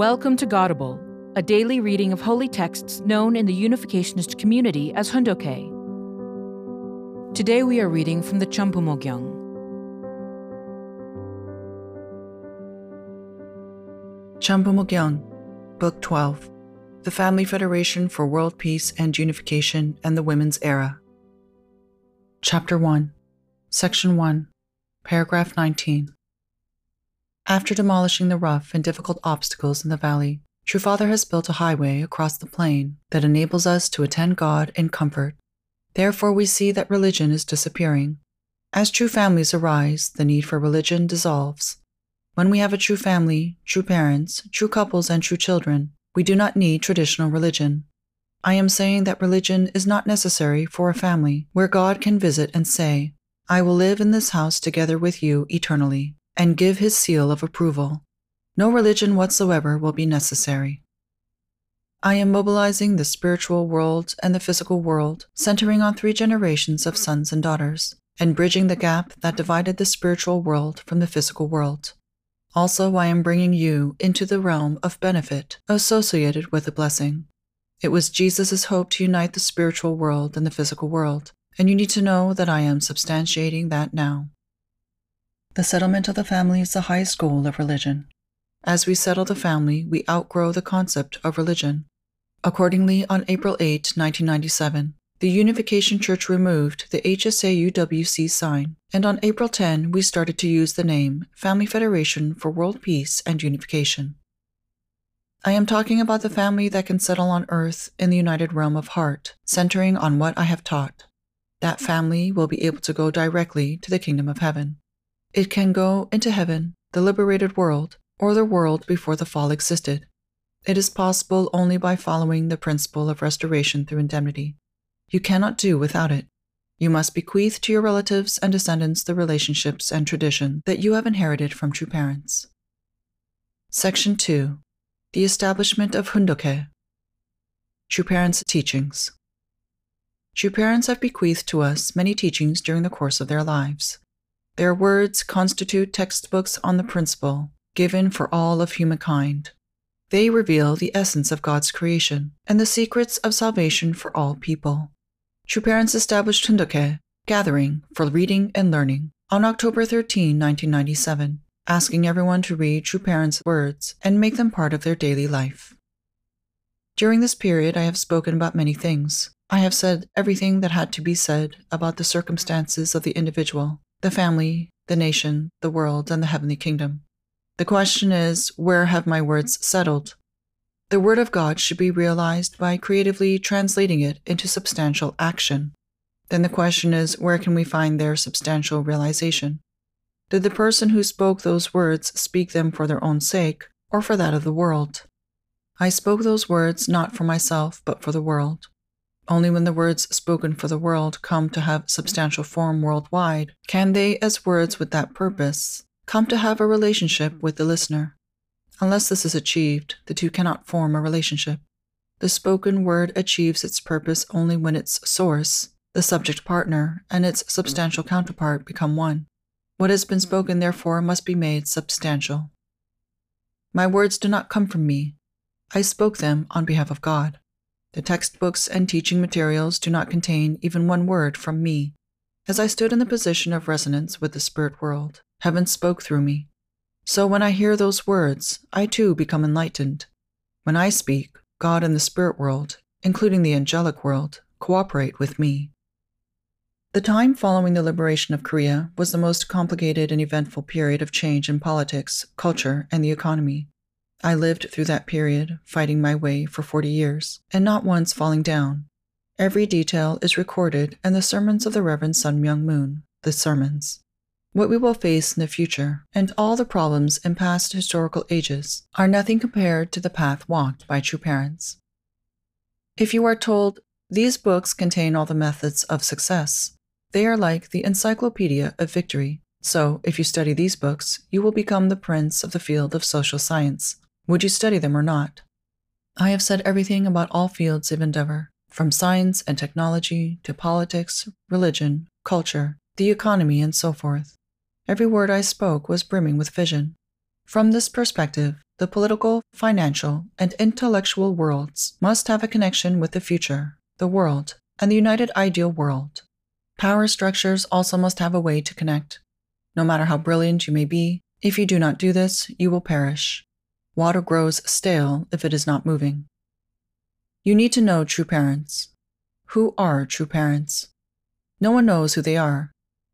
Welcome to Godible, a daily reading of holy texts known in the Unificationist community as Hoon Dok Hae. Today we are reading from the Chambumo Gyeong. Champumogyang, Book 12 The Family Federation for World Peace and Unification and the Women's Era. Chapter 1, Section 1, Paragraph 19. After demolishing the rough and difficult obstacles in the valley, True Father has built a highway across the plain that enables us to attend God in comfort. Therefore, we see that religion is disappearing. As true families arise, the need for religion dissolves. When we have a true family, true parents, true couples, and true children, we do not need traditional religion. I am saying that religion is not necessary for a family where God can visit and say, I will live in this house together with you eternally and give his seal of approval. No religion whatsoever will be necessary. I am mobilizing the spiritual world and the physical world, centering on three generations of sons and daughters, and bridging the gap that divided the spiritual world from the physical world. Also, I am bringing you into the realm of benefit associated with a blessing. It was Jesus' hope to unite the spiritual world and the physical world, and you need to know that I am substantiating that now. The settlement of the family is the highest goal of religion. As we settle the family, we outgrow the concept of religion. Accordingly, on April 8, 1997, the Unification Church removed the HSAUWC sign, and on April 10, we started to use the name Family Federation for World Peace and Unification. I am talking about the family that can settle on earth in the united realm of heart, centering on what I have taught. That family will be able to go directly to the kingdom of heaven. It can go into heaven, the liberated world, or the world before the fall existed. It is possible only by following the principle of restoration through indemnity. You cannot do without it. You must bequeath to your relatives and descendants the relationships and tradition that you have inherited from true parents. Section 2 The Establishment of Hoon Dok Hae True Parents' Teachings True parents have bequeathed to us many teachings during the course of their lives. Their words constitute textbooks on the principle given for all of humankind. They reveal the essence of God's creation and the secrets of salvation for all people. True Parents established Hoon Dok Hae, gathering for reading and learning, on October 13, 1997, asking everyone to read True Parents' words and make them part of their daily life. During this period, I have spoken about many things. I have said everything that had to be said about the circumstances of the individual the family, the nation, the world, and the heavenly kingdom. The question is, where have my words settled? The Word of God should be realized by creatively translating it into substantial action. Then the question is, where can we find their substantial realization? Did the person who spoke those words speak them for their own sake or for that of the world? I spoke those words not for myself, but for the world. Only when the words spoken for the world come to have substantial form worldwide can they, as words with that purpose, come to have a relationship with the listener. Unless this is achieved, the two cannot form a relationship. The spoken word achieves its purpose only when its source, the subject partner, and its substantial counterpart become one. What has been spoken, therefore, must be made substantial. My words do not come from me. I spoke them on behalf of God. The textbooks and teaching materials do not contain even one word from me. As I stood in the position of resonance with the spirit world, heaven spoke through me. So when I hear those words, I too become enlightened. When I speak, God and the spirit world, including the angelic world, cooperate with me. The time following the liberation of Korea was the most complicated and eventful period of change in politics, culture, and the economy. I lived through that period, fighting my way for 40 years, and not once falling down. Every detail is recorded in the sermons of the Reverend Sun Myung Moon, the sermons. What we will face in the future, and all the problems in past historical ages, are nothing compared to the path walked by true parents. If you are told, these books contain all the methods of success, they are like the encyclopedia of victory. So, if you study these books, you will become the prince of the field of social science, would you study them or not? I have said everything about all fields of endeavor, from science and technology to politics, religion, culture, the economy, and so forth. Every word I spoke was brimming with vision. From this perspective, the political, financial, and intellectual worlds must have a connection with the future, the world, and the united ideal world. Power structures also must have a way to connect. No matter how brilliant you may be, if you do not do this, you will perish. Water grows stale if it is not moving. You need to know true parents. Who are true parents? No one knows who they are.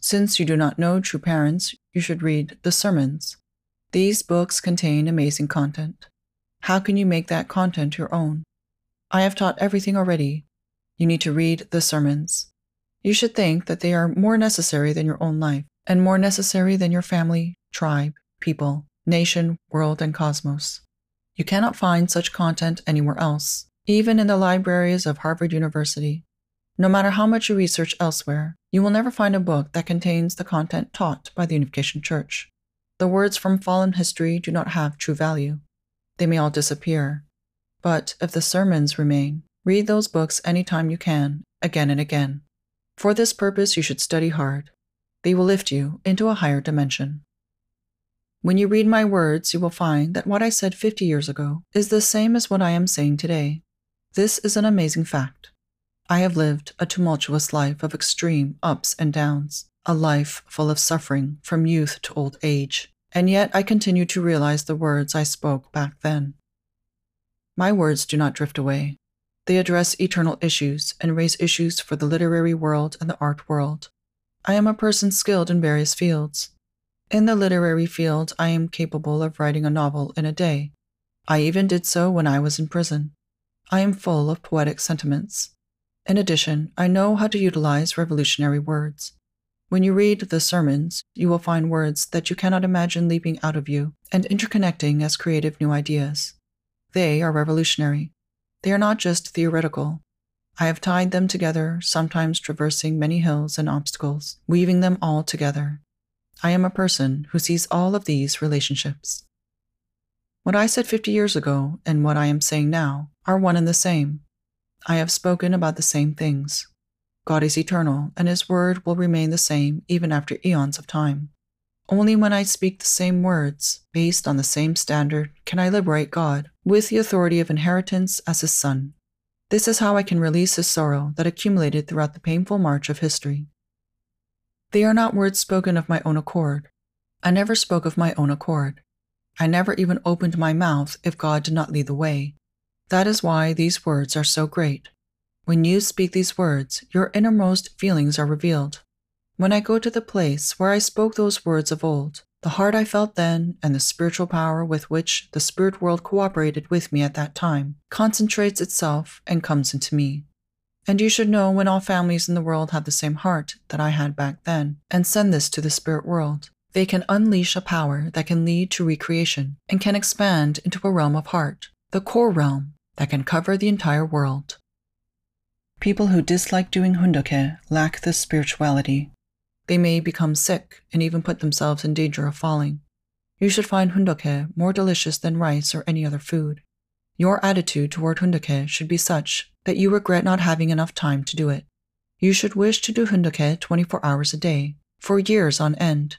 Since you do not know true parents, you should read the sermons. These books contain amazing content. How can you make that content your own? I have taught everything already. You need to read the sermons. You should think that they are more necessary than your own life, and more necessary than your family, tribe, people, nation, world, and cosmos. You cannot find such content anywhere else, even in the libraries of Harvard University. No matter how much you research elsewhere, you will never find a book that contains the content taught by the Unification Church. The words from fallen history do not have true value. They may all disappear. But if the sermons remain, read those books any time you can, again and again. For this purpose, you should study hard. They will lift you into a higher dimension. When you read my words, you will find that what I said 50 years ago is the same as what I am saying today. This is an amazing fact. I have lived a tumultuous life of extreme ups and downs, a life full of suffering from youth to old age, and yet I continue to realize the words I spoke back then. My words do not drift away. They address eternal issues and raise issues for the literary world and the art world. I am a person skilled in various fields, in the literary field, I am capable of writing a novel in a day. I even did so when I was in prison. I am full of poetic sentiments. In addition, I know how to utilize revolutionary words. When you read the sermons, you will find words that you cannot imagine leaping out of you and interconnecting as creative new ideas. They are revolutionary. They are not just theoretical. I have tied them together, sometimes traversing many hills and obstacles, weaving them all together. I am a person who sees all of these relationships. What I said 50 years ago and what I am saying now are one and the same. I have spoken about the same things. God is eternal, and His word will remain the same even after eons of time. Only when I speak the same words, based on the same standard, can I liberate God with the authority of inheritance as His Son. This is how I can release His sorrow that accumulated throughout the painful march of history. They are not words spoken of my own accord. I never spoke of my own accord. I never even opened my mouth if God did not lead the way. That is why these words are so great. When you speak these words, your innermost feelings are revealed. When I go to the place where I spoke those words of old, the heart I felt then and the spiritual power with which the spirit world cooperated with me at that time concentrates itself and comes into me. And you should know when all families in the world have the same heart that I had back then, and send this to the spirit world. They can unleash a power that can lead to recreation and can expand into a realm of heart, the core realm that can cover the entire world. People who dislike doing Hoon Dok Hae lack this spirituality. They may become sick and even put themselves in danger of falling. You should find Hoon Dok Hae more delicious than rice or any other food. Your attitude toward Hoon Dok Hae should be such that you regret not having enough time to do it. You should wish to do Hoon Dok Hae 24 hours a day, for years on end.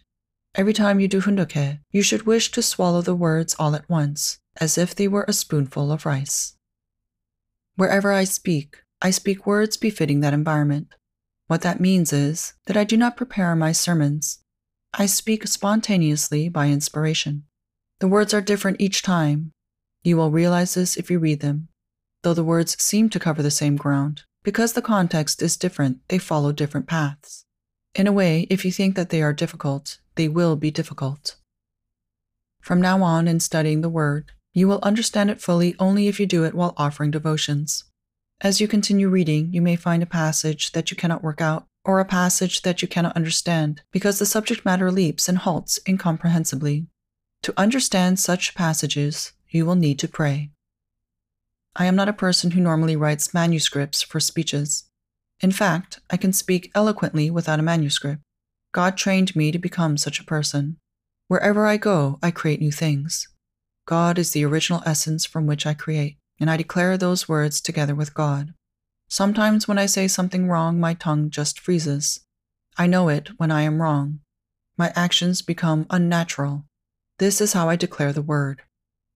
Every time you do hundoke, you should wish to swallow the words all at once, as if they were a spoonful of rice. Wherever I speak, I speak words befitting that environment. What that means is that I do not prepare my sermons. I speak spontaneously by inspiration. The words are different each time, you will realize this if you read them. Though the words seem to cover the same ground, because the context is different, they follow different paths. In a way, if you think that they are difficult, they will be difficult. From now on, in studying the Word, you will understand it fully only if you do it while offering devotions. As you continue reading, you may find a passage that you cannot work out, or a passage that you cannot understand, because the subject matter leaps and halts incomprehensibly. To understand such passages, you will need to pray. I am not a person who normally writes manuscripts for speeches. In fact, I can speak eloquently without a manuscript. God trained me to become such a person. Wherever I go, I create new things. God is the original essence from which I create, and I declare those words together with God. Sometimes when I say something wrong, my tongue just freezes. I know it when I am wrong. My actions become unnatural. This is how I declare the word.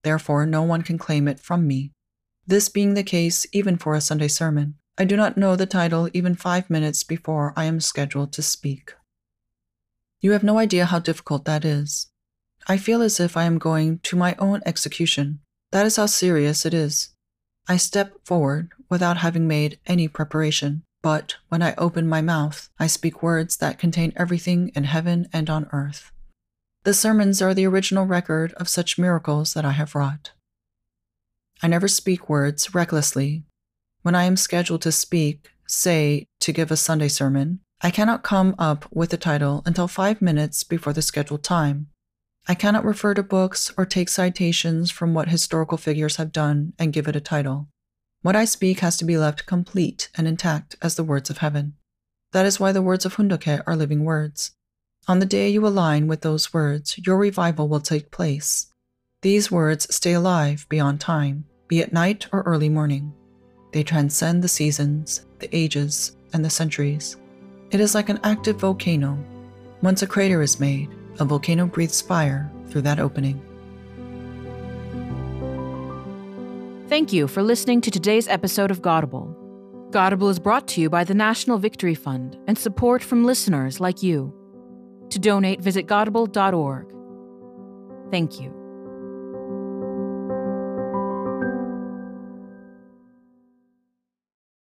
Therefore, no one can claim it from me. This being the case even for a Sunday sermon, I do not know the title even five minutes before I am scheduled to speak. You have no idea how difficult that is. I feel as if I am going to my own execution. That is how serious it is. I step forward without having made any preparation, but when I open my mouth, I speak words that contain everything in heaven and on earth. The sermons are the original record of such miracles that I have wrought. I never speak words recklessly. When I am scheduled to speak, say, to give a Sunday sermon, I cannot come up with a title until five minutes before the scheduled time. I cannot refer to books or take citations from what historical figures have done and give it a title. What I speak has to be left complete and intact as the words of heaven. That is why the words of Hoon Dok Hae are living words. On the day you align with those words, your revival will take place. These words stay alive beyond time, be it night or early morning. They transcend the seasons, the ages, and the centuries. It is like an active volcano. Once a crater is made, a volcano breathes fire through that opening. Thank you for listening to today's episode of Godible. Godible is brought to you by the National Victory Fund and support from listeners like you. To donate, visit godible.org. Thank you.